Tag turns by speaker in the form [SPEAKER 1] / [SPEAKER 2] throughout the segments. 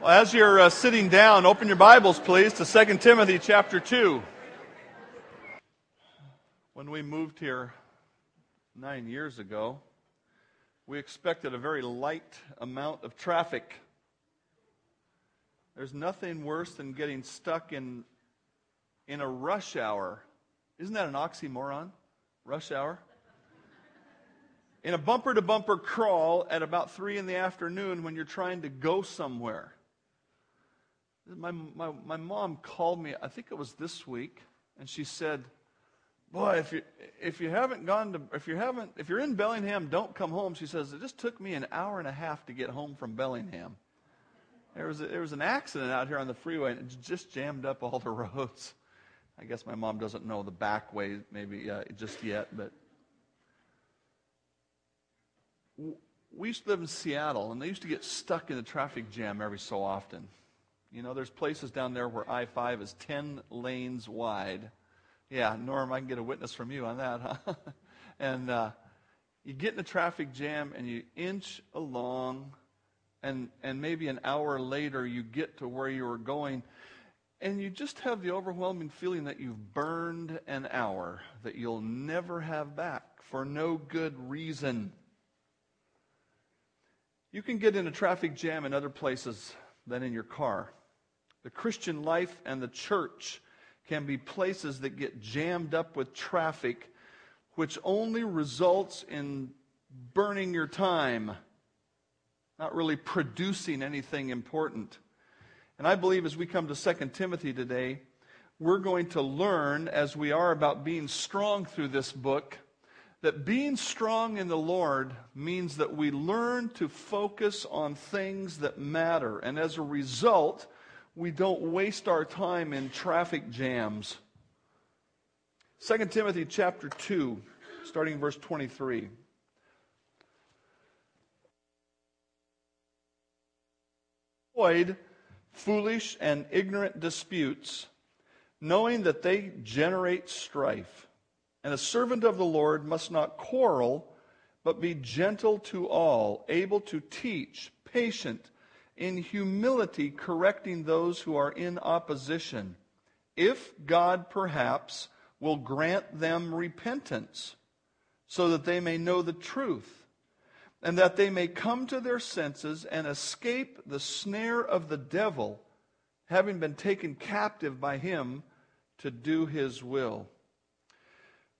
[SPEAKER 1] Well, as you're uh, sitting down, open your Bibles, please, to 2 Timothy chapter 2. When we moved here nine years ago, we expected a very light amount of traffic. There's nothing worse than getting stuck in, in a rush hour. Isn't that an oxymoron? Rush hour? In a bumper to bumper crawl at about 3 in the afternoon when you're trying to go somewhere. My, my, my mom called me, I think it was this week, and she said, Boy, if you, if you haven't gone to, if you haven't, if you're in Bellingham, don't come home. She says, It just took me an hour and a half to get home from Bellingham. There was, a, there was an accident out here on the freeway, and it just jammed up all the roads. I guess my mom doesn't know the back way, maybe uh, just yet, but we used to live in Seattle, and they used to get stuck in the traffic jam every so often. You know, there's places down there where I 5 is 10 lanes wide. Yeah, Norm, I can get a witness from you on that, huh? and uh, you get in a traffic jam and you inch along, and, and maybe an hour later you get to where you were going, and you just have the overwhelming feeling that you've burned an hour that you'll never have back for no good reason. You can get in a traffic jam in other places than in your car. The Christian life and the church can be places that get jammed up with traffic, which only results in burning your time, not really producing anything important. And I believe as we come to 2 Timothy today, we're going to learn, as we are about being strong through this book, that being strong in the Lord means that we learn to focus on things that matter. And as a result, we don't waste our time in traffic jams. 2 Timothy chapter 2, starting verse 23. Avoid foolish and ignorant disputes, knowing that they generate strife. And a servant of the Lord must not quarrel, but be gentle to all, able to teach, patient, in humility correcting those who are in opposition, if God perhaps will grant them repentance, so that they may know the truth, and that they may come to their senses and escape the snare of the devil, having been taken captive by him to do his will.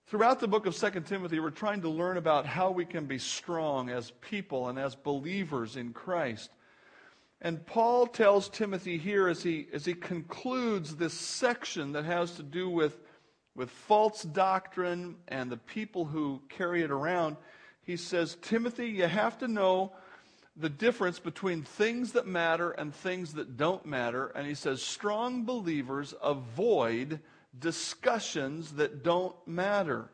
[SPEAKER 1] Throughout the book of 2 Timothy, we're trying to learn about how we can be strong as people and as believers in Christ. And Paul tells Timothy here as he, as he concludes this section that has to do with, with false doctrine and the people who carry it around, he says, Timothy, you have to know the difference between things that matter and things that don't matter. And he says, strong believers avoid discussions that don't matter.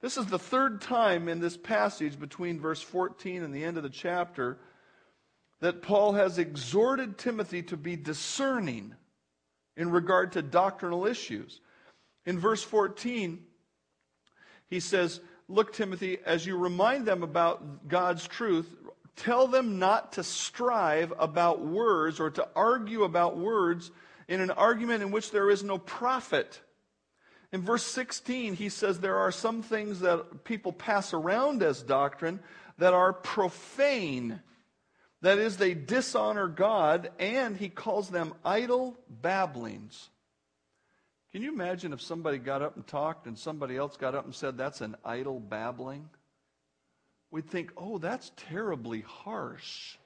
[SPEAKER 1] This is the third time in this passage between verse 14 and the end of the chapter that Paul has exhorted Timothy to be discerning in regard to doctrinal issues. In verse 14, he says, Look, Timothy, as you remind them about God's truth, tell them not to strive about words or to argue about words in an argument in which there is no profit. In verse 16, he says there are some things that people pass around as doctrine that are profane that is, they dishonor God, and he calls them idle babblings. Can you imagine if somebody got up and talked and somebody else got up and said, That's an idle babbling? We'd think, Oh, that's terribly harsh.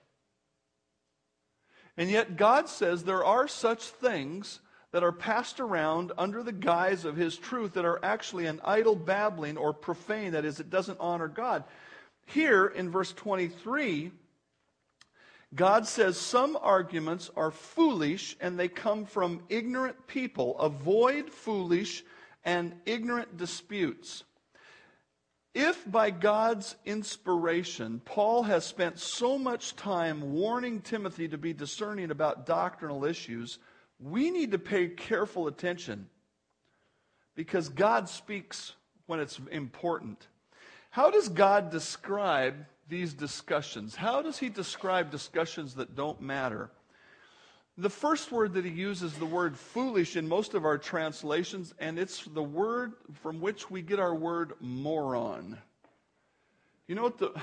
[SPEAKER 1] And yet, God says there are such things that are passed around under the guise of His truth that are actually an idle babbling or profane. That is, it doesn't honor God. Here in verse 23, God says some arguments are foolish and they come from ignorant people. Avoid foolish and ignorant disputes. If by God's inspiration, Paul has spent so much time warning Timothy to be discerning about doctrinal issues, we need to pay careful attention because God speaks when it's important. How does God describe these discussions. How does he describe discussions that don't matter? The first word that he uses the word foolish in most of our translations, and it's the word from which we get our word moron. You know what the.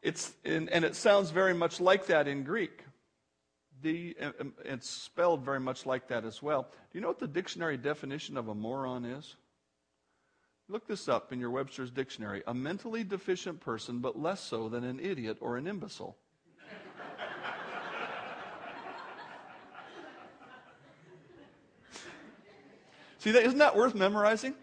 [SPEAKER 1] It's, and, and it sounds very much like that in Greek. The, um, it's spelled very much like that as well. Do you know what the dictionary definition of a moron is? Look this up in your Webster's dictionary. A mentally deficient person, but less so than an idiot or an imbecile. See, that, isn't that worth memorizing?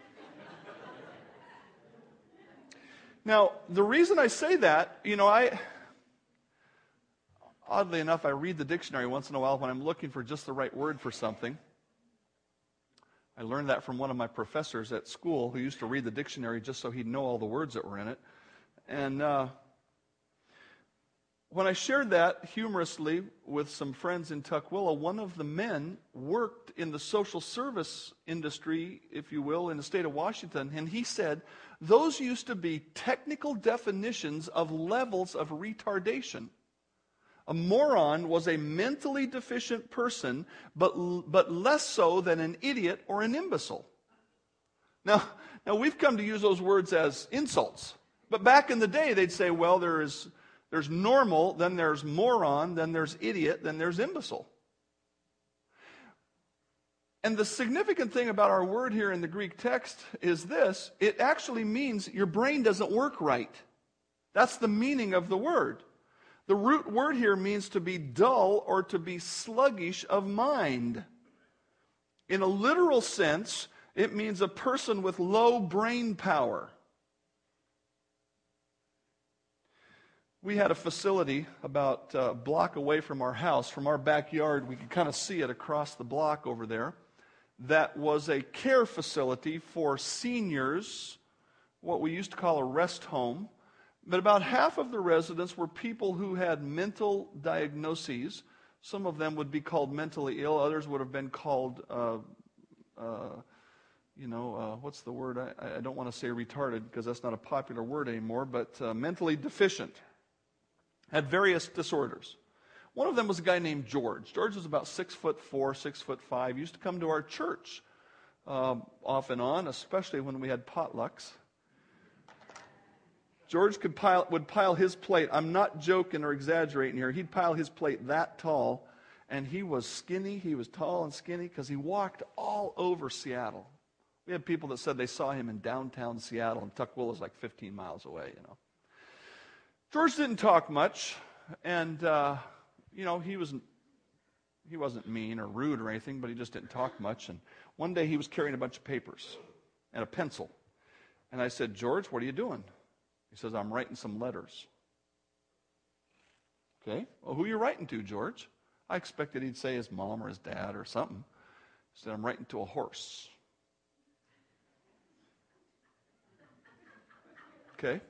[SPEAKER 1] Now, the reason I say that, you know, I, oddly enough, I read the dictionary once in a while when I'm looking for just the right word for something. I learned that from one of my professors at school who used to read the dictionary just so he'd know all the words that were in it. And uh, when I shared that humorously with some friends in Tukwila, one of the men worked in the social service industry, if you will, in the state of Washington, and he said those used to be technical definitions of levels of retardation. A moron was a mentally deficient person, but, but less so than an idiot or an imbecile. Now, now, we've come to use those words as insults. But back in the day, they'd say, well, there is, there's normal, then there's moron, then there's idiot, then there's imbecile. And the significant thing about our word here in the Greek text is this it actually means your brain doesn't work right. That's the meaning of the word. The root word here means to be dull or to be sluggish of mind. In a literal sense, it means a person with low brain power. We had a facility about a block away from our house. From our backyard, we could kind of see it across the block over there. That was a care facility for seniors, what we used to call a rest home. But about half of the residents were people who had mental diagnoses. Some of them would be called mentally ill, others would have been called, uh, uh, you know, uh, what's the word? I, I don't want to say retarded because that's not a popular word anymore, but uh, mentally deficient. Had various disorders. One of them was a guy named George. George was about six foot four, six foot five. he Used to come to our church um, off and on, especially when we had potlucks. George could pile, would pile his plate. I'm not joking or exaggerating here. He'd pile his plate that tall, and he was skinny. He was tall and skinny because he walked all over Seattle. We had people that said they saw him in downtown Seattle, and Tukwila is like 15 miles away, you know. George didn't talk much, and, uh, you know, he wasn't he wasn't mean or rude or anything, but he just didn't talk much. And one day he was carrying a bunch of papers and a pencil. And I said, George, what are you doing? He says, I'm writing some letters. Okay, well, who are you writing to, George? I expected he'd say his mom or his dad or something. He said, I'm writing to a horse. Okay,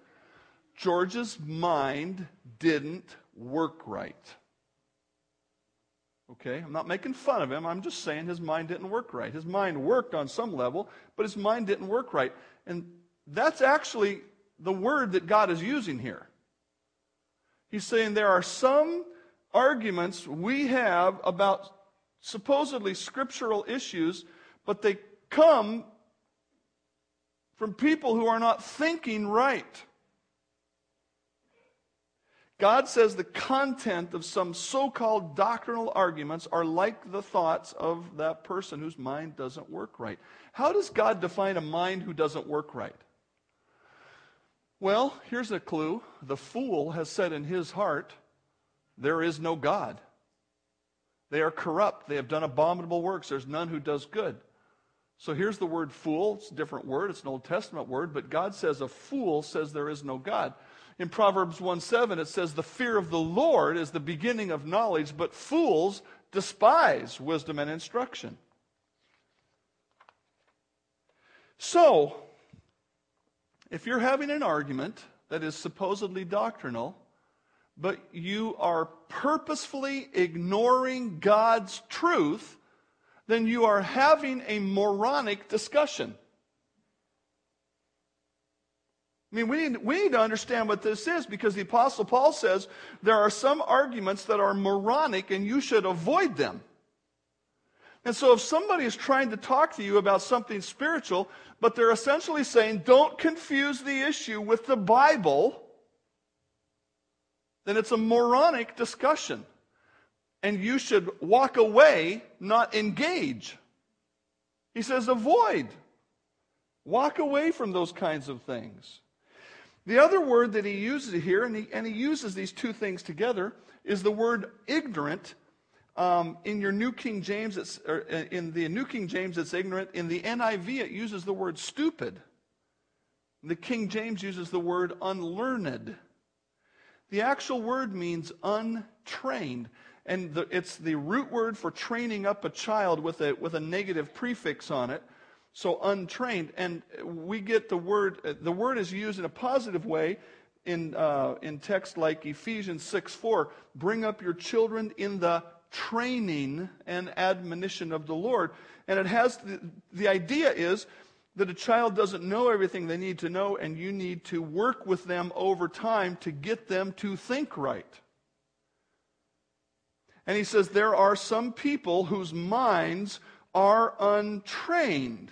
[SPEAKER 1] George's mind didn't work right. Okay, I'm not making fun of him. I'm just saying his mind didn't work right. His mind worked on some level, but his mind didn't work right. And that's actually the word that God is using here. He's saying there are some arguments we have about supposedly scriptural issues, but they come from people who are not thinking right. God says the content of some so called doctrinal arguments are like the thoughts of that person whose mind doesn't work right. How does God define a mind who doesn't work right? Well, here's a clue. The fool has said in his heart, There is no God. They are corrupt. They have done abominable works. There's none who does good. So here's the word fool. It's a different word. It's an Old Testament word, but God says a fool says there is no God. In Proverbs 1 7, it says, The fear of the Lord is the beginning of knowledge, but fools despise wisdom and instruction. So, if you're having an argument that is supposedly doctrinal, but you are purposefully ignoring God's truth, then you are having a moronic discussion. I mean, we need, we need to understand what this is because the Apostle Paul says there are some arguments that are moronic and you should avoid them. And so if somebody is trying to talk to you about something spiritual, but they're essentially saying, don't confuse the issue with the Bible, then it's a moronic discussion. And you should walk away, not engage. He says, avoid. Walk away from those kinds of things. The other word that he uses here, and he, and he uses these two things together, is the word ignorant um, in your New King James, it's, uh, in the New King James, it's ignorant. In the NIV, it uses the word stupid. The King James uses the word unlearned. The actual word means untrained. And the, it's the root word for training up a child with a, with a negative prefix on it. So untrained. And we get the word, the word is used in a positive way in, uh, in text like Ephesians 6 4. Bring up your children in the training and admonition of the Lord. And it has the, the idea is that a child doesn't know everything they need to know, and you need to work with them over time to get them to think right. And he says there are some people whose minds are untrained.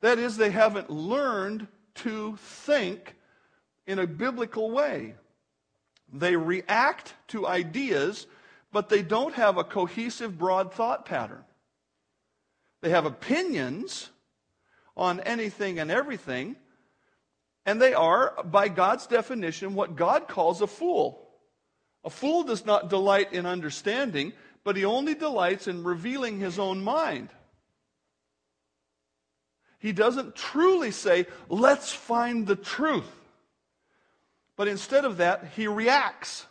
[SPEAKER 1] That is, they haven't learned to think in a biblical way. They react to ideas but they don't have a cohesive, broad thought pattern. They have opinions on anything and everything, and they are, by God's definition, what God calls a fool. A fool does not delight in understanding, but he only delights in revealing his own mind. He doesn't truly say, let's find the truth. But instead of that, he reacts.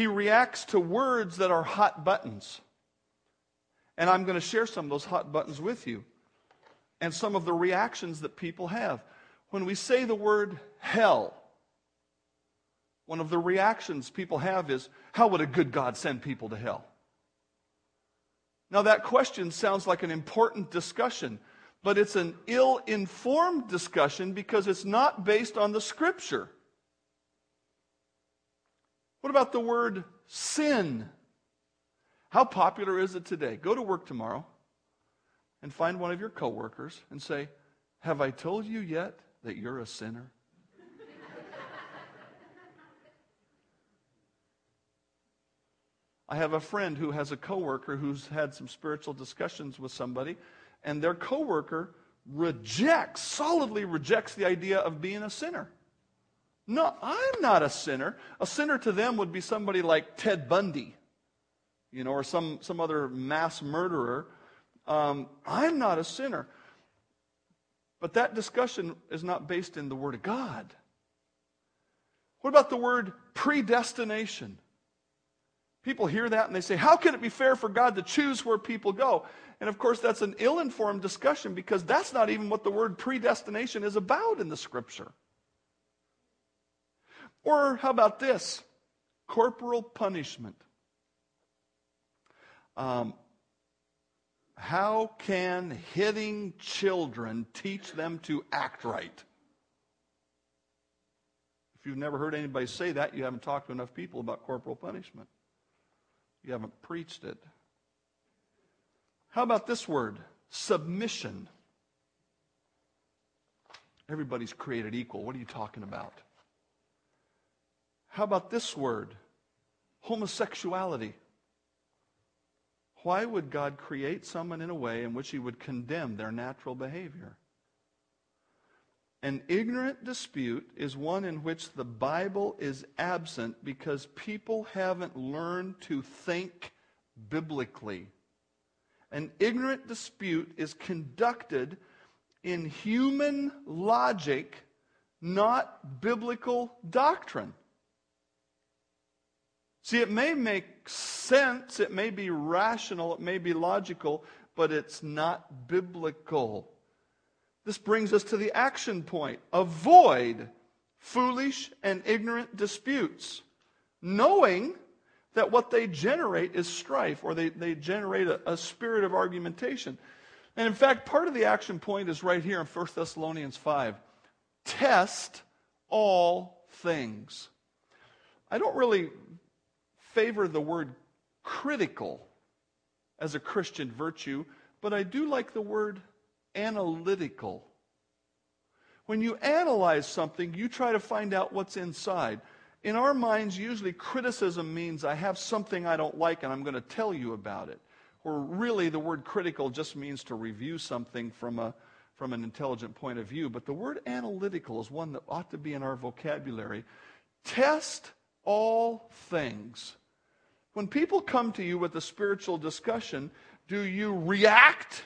[SPEAKER 1] He reacts to words that are hot buttons. And I'm going to share some of those hot buttons with you and some of the reactions that people have. When we say the word hell, one of the reactions people have is, How would a good God send people to hell? Now, that question sounds like an important discussion, but it's an ill informed discussion because it's not based on the scripture. What about the word sin? How popular is it today? Go to work tomorrow and find one of your coworkers and say, Have I told you yet that you're a sinner? I have a friend who has a coworker who's had some spiritual discussions with somebody, and their coworker rejects, solidly rejects the idea of being a sinner. No, I'm not a sinner. A sinner to them would be somebody like Ted Bundy, you know, or some, some other mass murderer. Um, I'm not a sinner. But that discussion is not based in the Word of God. What about the word predestination? People hear that and they say, How can it be fair for God to choose where people go? And of course, that's an ill informed discussion because that's not even what the word predestination is about in the Scripture. Or how about this? Corporal punishment. Um, how can hitting children teach them to act right? If you've never heard anybody say that, you haven't talked to enough people about corporal punishment. You haven't preached it. How about this word? Submission. Everybody's created equal. What are you talking about? How about this word? Homosexuality. Why would God create someone in a way in which he would condemn their natural behavior? An ignorant dispute is one in which the Bible is absent because people haven't learned to think biblically. An ignorant dispute is conducted in human logic, not biblical doctrine. See, it may make sense, it may be rational, it may be logical, but it's not biblical. This brings us to the action point avoid foolish and ignorant disputes, knowing that what they generate is strife or they, they generate a, a spirit of argumentation. And in fact, part of the action point is right here in 1 Thessalonians 5. test all things. I don't really favor the word critical as a Christian virtue, but I do like the word analytical. When you analyze something, you try to find out what's inside. In our minds, usually criticism means I have something I don't like and I'm going to tell you about it. Or really, the word critical just means to review something from, a, from an intelligent point of view. But the word analytical is one that ought to be in our vocabulary. Test all things. When people come to you with a spiritual discussion, do you react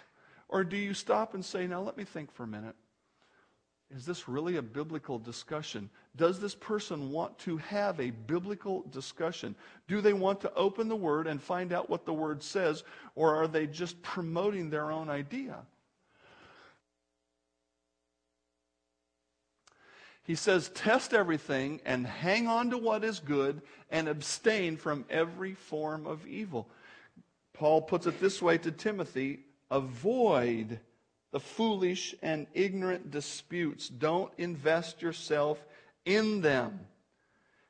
[SPEAKER 1] or do you stop and say, now let me think for a minute? Is this really a biblical discussion? Does this person want to have a biblical discussion? Do they want to open the Word and find out what the Word says, or are they just promoting their own idea? He says, Test everything and hang on to what is good and abstain from every form of evil. Paul puts it this way to Timothy avoid the foolish and ignorant disputes. Don't invest yourself in them.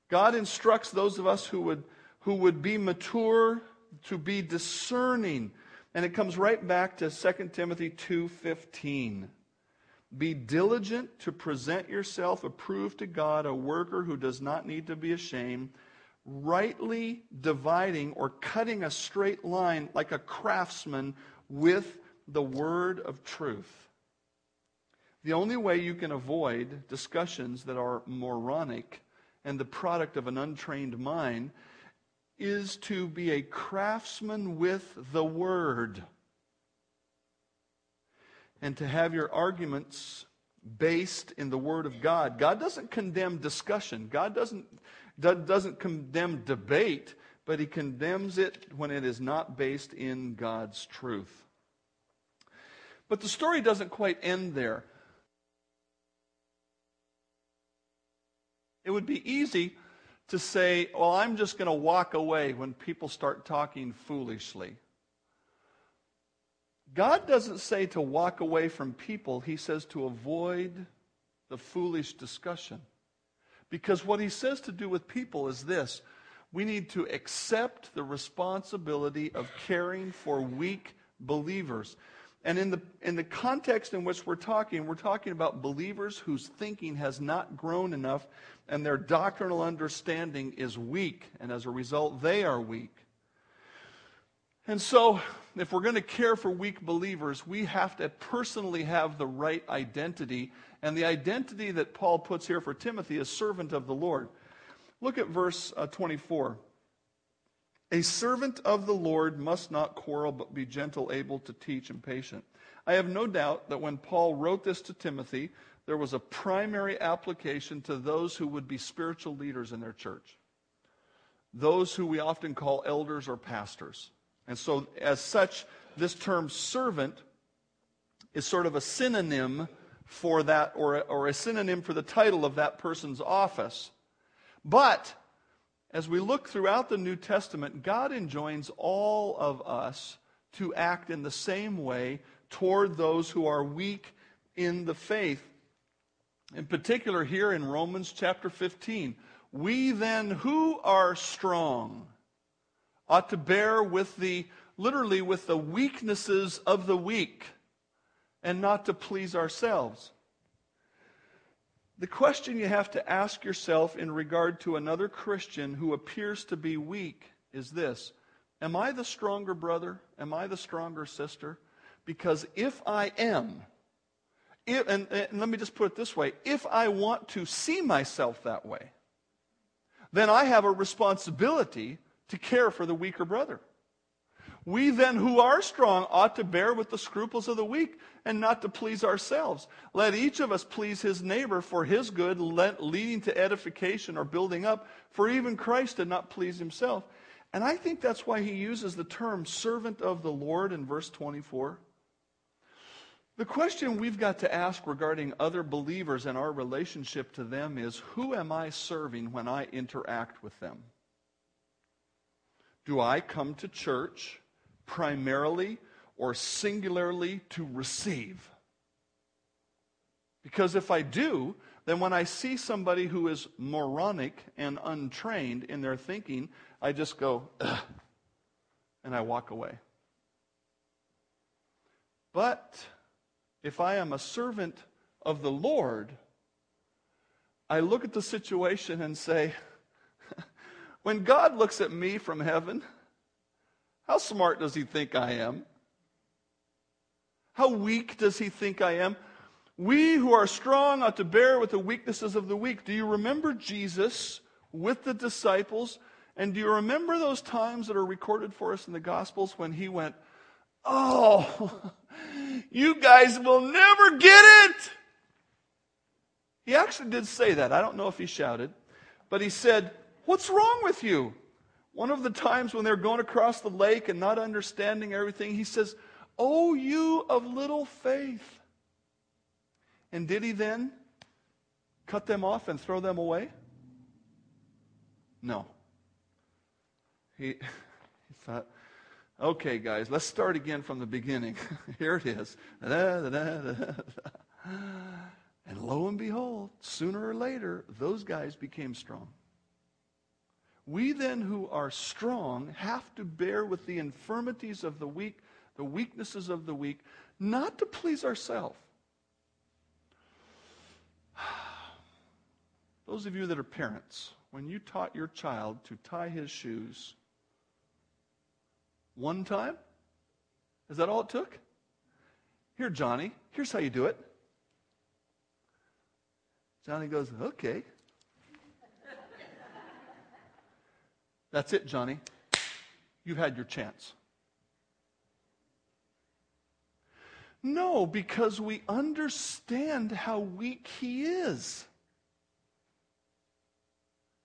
[SPEAKER 1] God instructs those of us who would, who would be mature to be discerning. And it comes right back to 2 Timothy 2:15. Be diligent to present yourself approved to God, a worker who does not need to be ashamed, rightly dividing or cutting a straight line like a craftsman with the word of truth. The only way you can avoid discussions that are moronic and the product of an untrained mind is to be a craftsman with the word and to have your arguments based in the word of God. God doesn't condemn discussion. God doesn't, doesn't condemn debate, but he condemns it when it is not based in God's truth. But the story doesn't quite end there. It would be easy to say, well, I'm just going to walk away when people start talking foolishly. God doesn't say to walk away from people, He says to avoid the foolish discussion. Because what He says to do with people is this we need to accept the responsibility of caring for weak believers. And in the, in the context in which we're talking, we're talking about believers whose thinking has not grown enough and their doctrinal understanding is weak. And as a result, they are weak. And so, if we're going to care for weak believers, we have to personally have the right identity. And the identity that Paul puts here for Timothy is servant of the Lord. Look at verse uh, 24. A servant of the Lord must not quarrel, but be gentle, able to teach, and patient. I have no doubt that when Paul wrote this to Timothy, there was a primary application to those who would be spiritual leaders in their church, those who we often call elders or pastors. And so, as such, this term servant is sort of a synonym for that, or, or a synonym for the title of that person's office. But as we look throughout the New Testament, God enjoins all of us to act in the same way toward those who are weak in the faith. In particular, here in Romans chapter 15, we then who are strong ought to bear with the, literally, with the weaknesses of the weak and not to please ourselves. The question you have to ask yourself in regard to another Christian who appears to be weak is this Am I the stronger brother? Am I the stronger sister? Because if I am, if, and, and let me just put it this way if I want to see myself that way, then I have a responsibility to care for the weaker brother. We then, who are strong, ought to bear with the scruples of the weak and not to please ourselves. Let each of us please his neighbor for his good, leading to edification or building up, for even Christ did not please himself. And I think that's why he uses the term servant of the Lord in verse 24. The question we've got to ask regarding other believers and our relationship to them is who am I serving when I interact with them? Do I come to church? primarily or singularly to receive. Because if I do, then when I see somebody who is moronic and untrained in their thinking, I just go, and I walk away. But if I am a servant of the Lord, I look at the situation and say, when God looks at me from heaven, how smart does he think I am? How weak does he think I am? We who are strong ought to bear with the weaknesses of the weak. Do you remember Jesus with the disciples? And do you remember those times that are recorded for us in the Gospels when he went, Oh, you guys will never get it? He actually did say that. I don't know if he shouted, but he said, What's wrong with you? One of the times when they're going across the lake and not understanding everything, he says, Oh, you of little faith. And did he then cut them off and throw them away? No. He, he thought, okay, guys, let's start again from the beginning. Here it is. and lo and behold, sooner or later, those guys became strong. We then, who are strong, have to bear with the infirmities of the weak, the weaknesses of the weak, not to please ourselves Those of you that are parents, when you taught your child to tie his shoes one time, is that all it took? Here, Johnny, here's how you do it. Johnny goes, okay. That's it, Johnny. You've had your chance. No, because we understand how weak he is.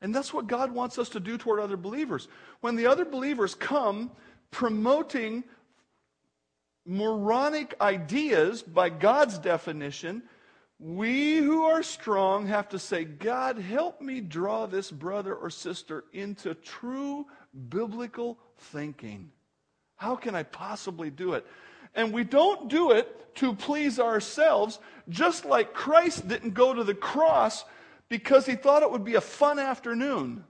[SPEAKER 1] And that's what God wants us to do toward other believers. When the other believers come promoting moronic ideas by God's definition, we who are strong have to say, God, help me draw this brother or sister into true biblical thinking. How can I possibly do it? And we don't do it to please ourselves, just like Christ didn't go to the cross because he thought it would be a fun afternoon.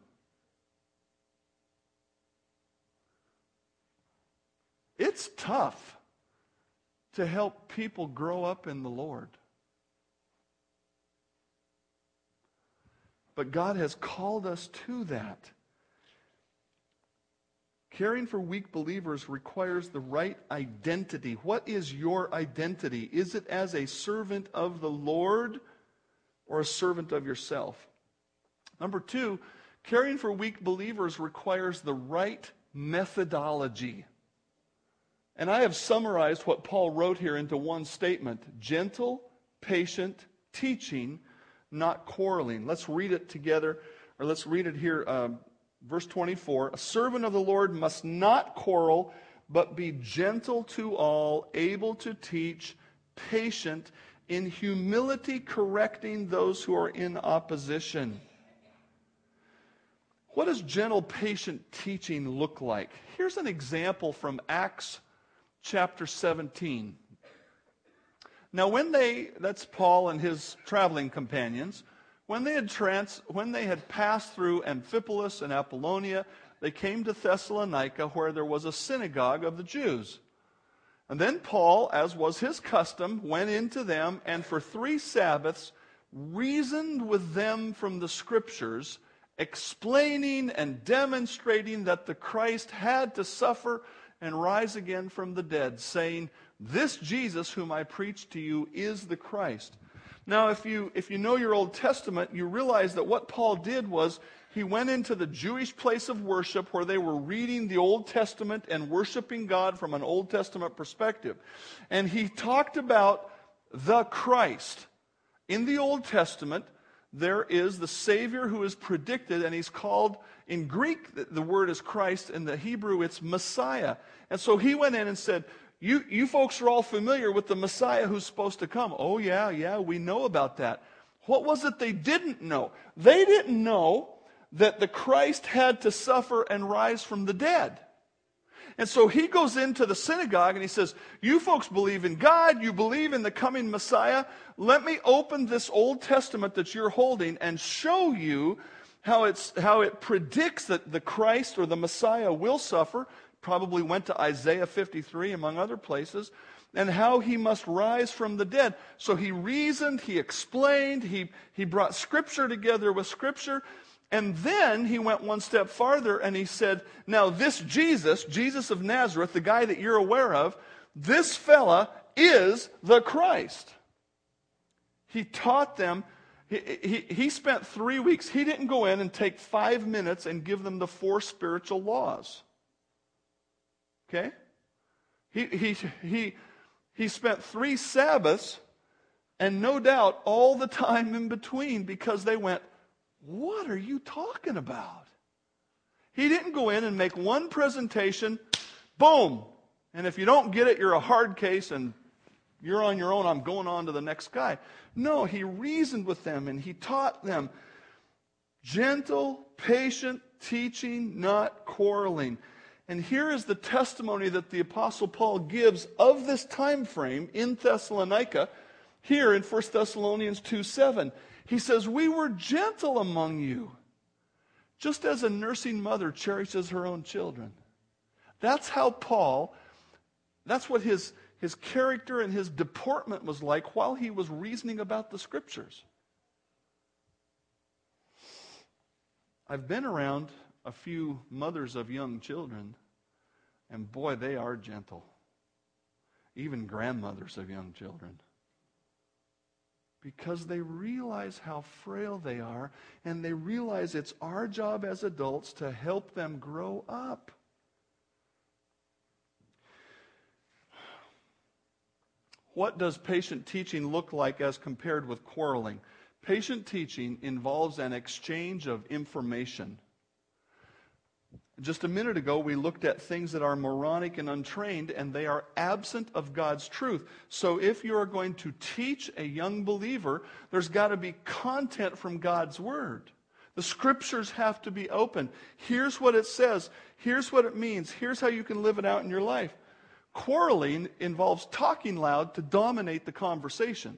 [SPEAKER 1] It's tough to help people grow up in the Lord. But God has called us to that. Caring for weak believers requires the right identity. What is your identity? Is it as a servant of the Lord? or a servant of yourself. Number two, caring for weak believers requires the right methodology. And I have summarized what Paul wrote here into one statement gentle, patient, teaching, not quarreling. Let's read it together, or let's read it here. Um, verse 24 A servant of the Lord must not quarrel, but be gentle to all, able to teach, patient, in humility correcting those who are in opposition. What does gentle, patient teaching look like? Here's an example from Acts chapter 17. Now, when they, that's Paul and his traveling companions, when they had, trans, when they had passed through Amphipolis and Apollonia, they came to Thessalonica, where there was a synagogue of the Jews. And then Paul, as was his custom, went into them and for three Sabbaths reasoned with them from the Scriptures, explaining and demonstrating that the Christ had to suffer and rise again from the dead, saying, This Jesus whom I preach to you is the Christ. Now, if you, if you know your Old Testament, you realize that what Paul did was he went into the Jewish place of worship where they were reading the Old Testament and worshiping God from an Old Testament perspective. And he talked about the Christ. In the Old Testament, there is the Savior who is predicted, and he's called, in Greek, the word is Christ, in the Hebrew, it's Messiah. And so he went in and said, you, you folks are all familiar with the Messiah who's supposed to come. Oh, yeah, yeah, we know about that. What was it they didn't know? They didn't know that the Christ had to suffer and rise from the dead. And so he goes into the synagogue and he says, You folks believe in God, you believe in the coming Messiah. Let me open this Old Testament that you're holding and show you how, it's, how it predicts that the Christ or the Messiah will suffer. Probably went to Isaiah 53, among other places and how he must rise from the dead. So he reasoned, he explained, he, he brought scripture together with scripture. And then he went one step farther and he said, Now, this Jesus, Jesus of Nazareth, the guy that you're aware of, this fella is the Christ. He taught them, he, he, he spent three weeks. He didn't go in and take five minutes and give them the four spiritual laws. Okay? He, he, he, he spent three Sabbaths and no doubt all the time in between because they went, What are you talking about? He didn't go in and make one presentation, boom, and if you don't get it, you're a hard case and you're on your own. I'm going on to the next guy. No, he reasoned with them and he taught them gentle, patient teaching, not quarreling. And here is the testimony that the apostle Paul gives of this time frame in Thessalonica here in 1 Thessalonians 2 7. He says, We were gentle among you, just as a nursing mother cherishes her own children. That's how Paul, that's what his, his character and his deportment was like while he was reasoning about the scriptures. I've been around a few mothers of young children, and boy, they are gentle. Even grandmothers of young children. Because they realize how frail they are, and they realize it's our job as adults to help them grow up. What does patient teaching look like as compared with quarreling? Patient teaching involves an exchange of information. Just a minute ago, we looked at things that are moronic and untrained, and they are absent of God's truth. So, if you are going to teach a young believer, there's got to be content from God's Word. The scriptures have to be open. Here's what it says. Here's what it means. Here's how you can live it out in your life. Quarreling involves talking loud to dominate the conversation.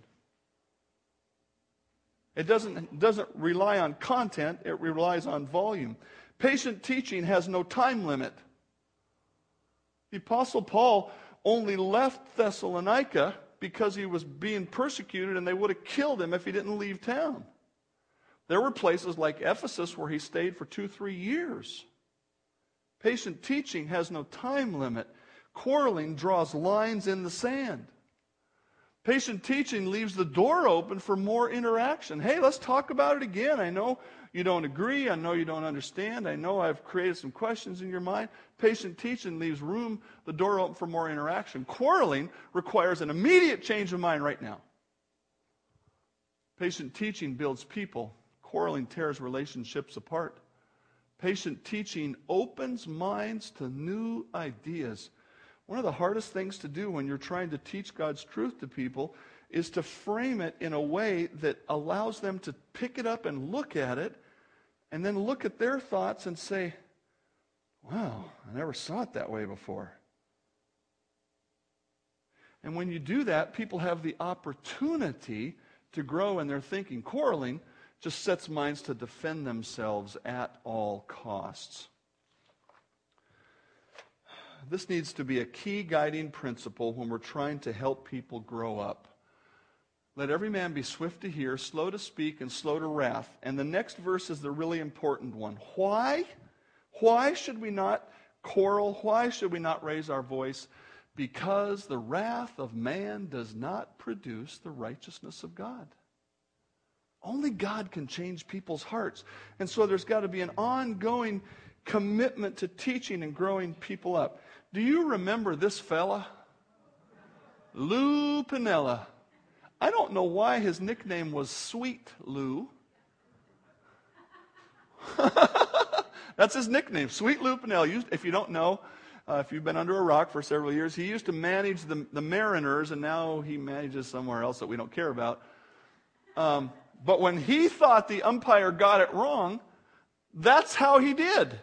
[SPEAKER 1] It doesn't, doesn't rely on content, it relies on volume. Patient teaching has no time limit. The Apostle Paul only left Thessalonica because he was being persecuted and they would have killed him if he didn't leave town. There were places like Ephesus where he stayed for two, three years. Patient teaching has no time limit. Quarreling draws lines in the sand. Patient teaching leaves the door open for more interaction. Hey, let's talk about it again. I know you don't agree. I know you don't understand. I know I've created some questions in your mind. Patient teaching leaves room, the door open for more interaction. Quarreling requires an immediate change of mind right now. Patient teaching builds people. Quarreling tears relationships apart. Patient teaching opens minds to new ideas. One of the hardest things to do when you're trying to teach God's truth to people is to frame it in a way that allows them to pick it up and look at it and then look at their thoughts and say, wow, I never saw it that way before. And when you do that, people have the opportunity to grow in their thinking. Quarreling just sets minds to defend themselves at all costs. This needs to be a key guiding principle when we're trying to help people grow up. Let every man be swift to hear, slow to speak, and slow to wrath. And the next verse is the really important one. Why? Why should we not quarrel? Why should we not raise our voice? Because the wrath of man does not produce the righteousness of God. Only God can change people's hearts. And so there's got to be an ongoing commitment to teaching and growing people up. Do you remember this fella? Lou Piniella. I don't know why his nickname was Sweet Lou. That's his nickname, Sweet Lou Piniella. If you don't know, uh, if you've been under a rock for several years, he used to manage the, the Mariners, and now he manages somewhere else that we don't care about. Um, but when he thought the umpire got it wrong, that's how he did.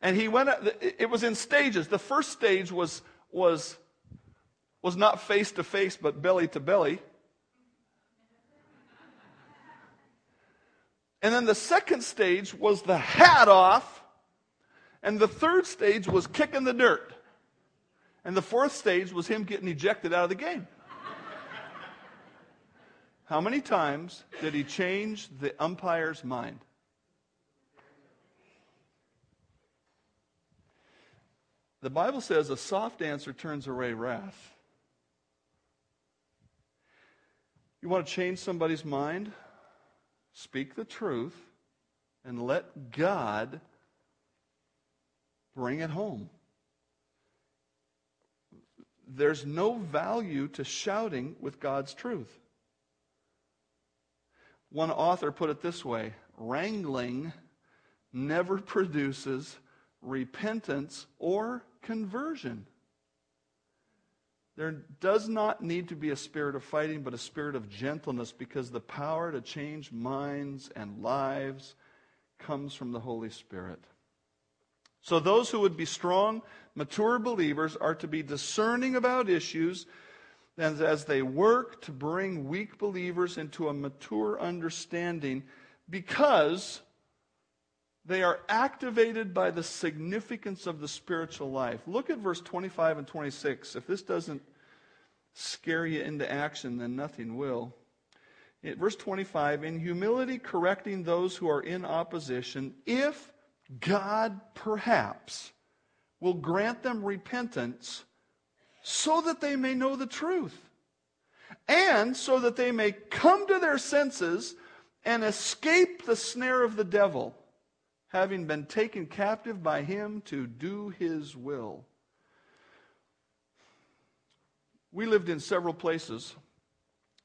[SPEAKER 1] And he went, uh, it was in stages. The first stage was, was, was not face to face, but belly to belly. And then the second stage was the hat off. And the third stage was kicking the dirt. And the fourth stage was him getting ejected out of the game. How many times did he change the umpire's mind? The Bible says a soft answer turns away wrath. You want to change somebody's mind? Speak the truth and let God bring it home. There's no value to shouting with God's truth. One author put it this way wrangling never produces repentance or conversion. There does not need to be a spirit of fighting, but a spirit of gentleness because the power to change minds and lives comes from the Holy Spirit. So, those who would be strong, mature believers are to be discerning about issues and as they work to bring weak believers into a mature understanding because they are activated by the significance of the spiritual life. Look at verse 25 and 26. If this doesn't scare you into action, then nothing will. In verse 25, in humility correcting those who are in opposition, if God perhaps will grant them repentance so that they may know the truth and so that they may come to their senses and escape the snare of the devil having been taken captive by him to do his will. We lived in several places,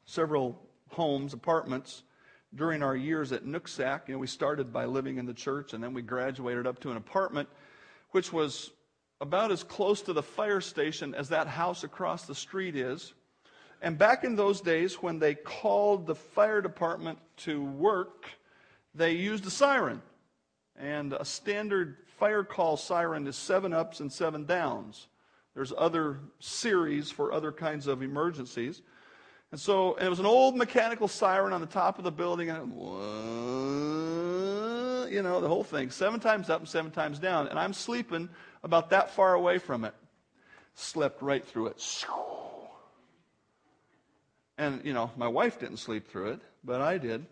[SPEAKER 1] several homes, apartments during our years at Nooksack. You know, we started by living in the church and then we graduated up to an apartment which was about as close to the fire station as that house across the street is. And back in those days, when they called the fire department to work, they used a siren. And a standard fire call siren is seven ups and seven downs. There's other series for other kinds of emergencies. And so and it was an old mechanical siren on the top of the building, and you know, the whole thing. Seven times up and seven times down. And I'm sleeping about that far away from it. Slept right through it. And, you know, my wife didn't sleep through it, but I did.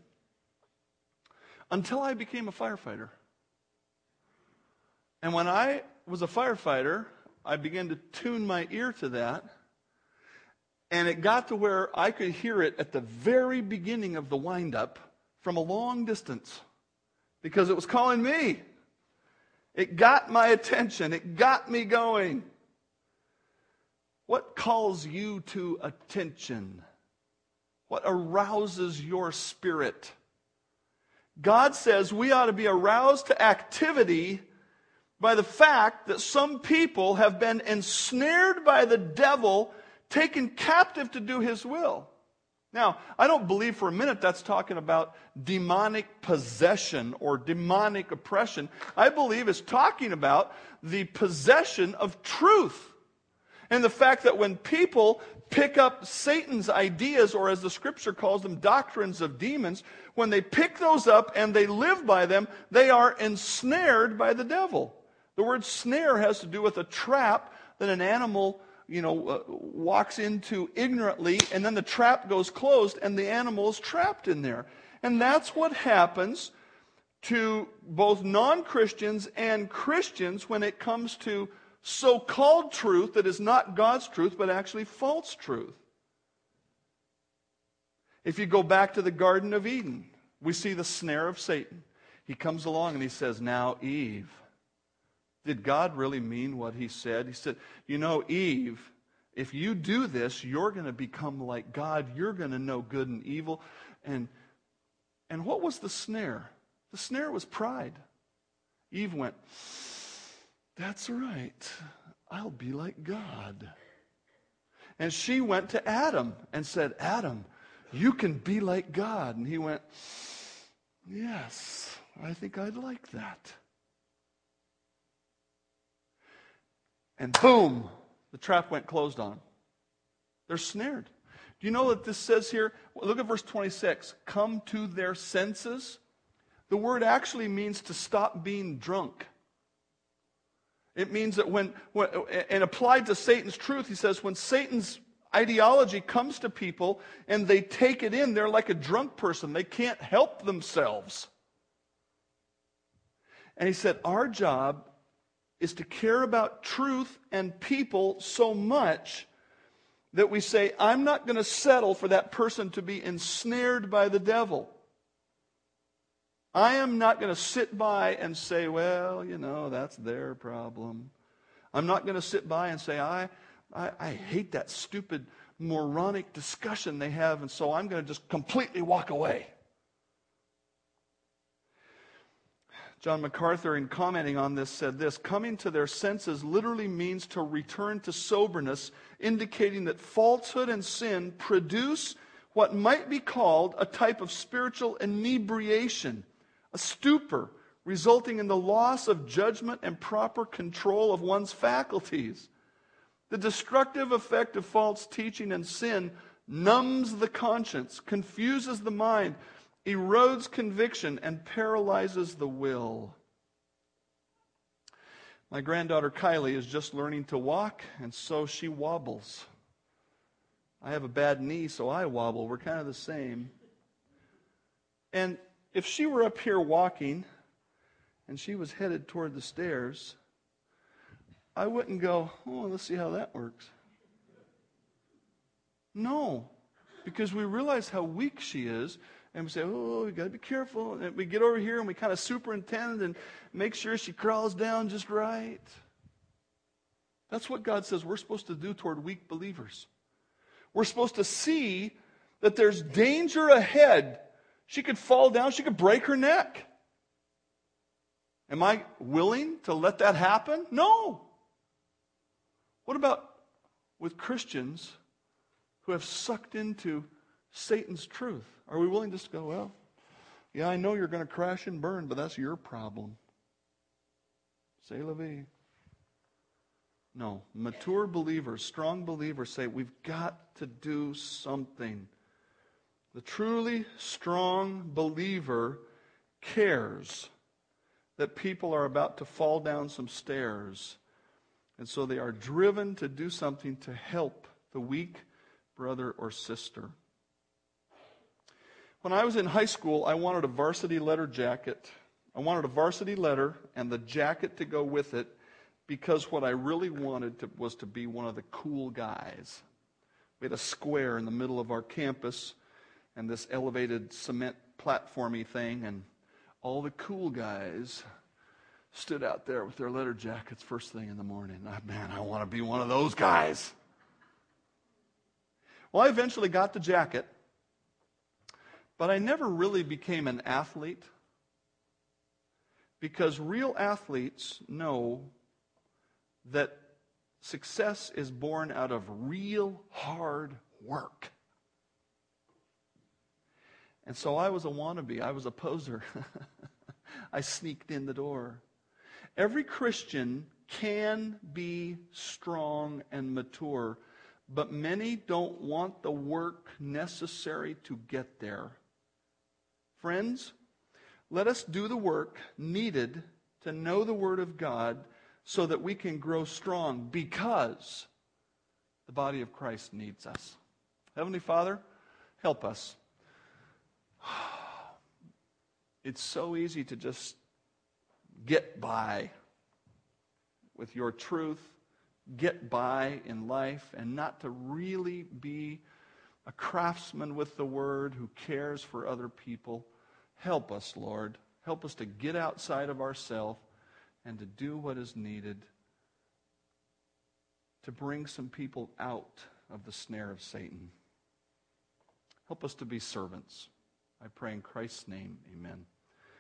[SPEAKER 1] Until I became a firefighter. And when I was a firefighter, I began to tune my ear to that. And it got to where I could hear it at the very beginning of the windup from a long distance because it was calling me. It got my attention, it got me going. What calls you to attention? What arouses your spirit? God says we ought to be aroused to activity by the fact that some people have been ensnared by the devil, taken captive to do his will. Now, I don't believe for a minute that's talking about demonic possession or demonic oppression. I believe it's talking about the possession of truth. And the fact that when people pick up Satan's ideas, or as the scripture calls them, doctrines of demons, when they pick those up and they live by them, they are ensnared by the devil. The word snare has to do with a trap that an animal, you know, uh, walks into ignorantly, and then the trap goes closed, and the animal is trapped in there. And that's what happens to both non Christians and Christians when it comes to so called truth that is not God's truth, but actually false truth. If you go back to the Garden of Eden, we see the snare of Satan. He comes along and he says, Now, Eve, did God really mean what he said? He said, You know, Eve, if you do this, you're going to become like God. You're going to know good and evil. And, and what was the snare? The snare was pride. Eve went, That's right. I'll be like God. And she went to Adam and said, Adam, you can be like God. And he went, Yes, I think I'd like that. And boom, the trap went closed on. They're snared. Do you know what this says here? Look at verse 26. Come to their senses. The word actually means to stop being drunk. It means that when, when, and applied to Satan's truth, he says, when Satan's ideology comes to people and they take it in, they're like a drunk person. They can't help themselves. And he said, Our job is to care about truth and people so much that we say, I'm not going to settle for that person to be ensnared by the devil. I am not going to sit by and say, well, you know, that's their problem. I'm not going to sit by and say, I, I, I, hate that stupid moronic discussion they have, and so I'm going to just completely walk away. John MacArthur, in commenting on this, said this Coming to their senses literally means to return to soberness, indicating that falsehood and sin produce what might be called a type of spiritual inebriation, a stupor, resulting in the loss of judgment and proper control of one's faculties. The destructive effect of false teaching and sin numbs the conscience, confuses the mind, erodes conviction, and paralyzes the will. My granddaughter Kylie is just learning to walk, and so she wobbles. I have a bad knee, so I wobble. We're kind of the same. And if she were up here walking and she was headed toward the stairs, I wouldn't go, oh, let's see how that works. No, because we realize how weak she is and we say, oh, oh we got to be careful. And we get over here and we kind of superintend and make sure she crawls down just right. That's what God says we're supposed to do toward weak believers. We're supposed to see that there's danger ahead. She could fall down, she could break her neck. Am I willing to let that happen? No. What about with Christians who have sucked into Satan's truth? Are we willing just to go, well, yeah, I know you're going to crash and burn, but that's your problem? Say la vie. No. Mature believers, strong believers say, we've got to do something. The truly strong believer cares that people are about to fall down some stairs. And so they are driven to do something to help the weak brother or sister. When I was in high school, I wanted a varsity letter jacket. I wanted a varsity letter and the jacket to go with it because what I really wanted to, was to be one of the cool guys. We had a square in the middle of our campus and this elevated cement platformy thing, and all the cool guys stood out there with their letter jackets first thing in the morning. Ah, man, I want to be one of those guys. Well, I eventually got the jacket. But I never really became an athlete because real athletes know that success is born out of real hard work. And so I was a wannabe. I was a poser. I sneaked in the door. Every Christian can be strong and mature, but many don't want the work necessary to get there. Friends, let us do the work needed to know the Word of God so that we can grow strong because the body of Christ needs us. Heavenly Father, help us. It's so easy to just get by with your truth, get by in life, and not to really be a craftsman with the Word who cares for other people. Help us, Lord. Help us to get outside of ourselves and to do what is needed to bring some people out of the snare of Satan. Help us to be servants. I pray in Christ's name, amen.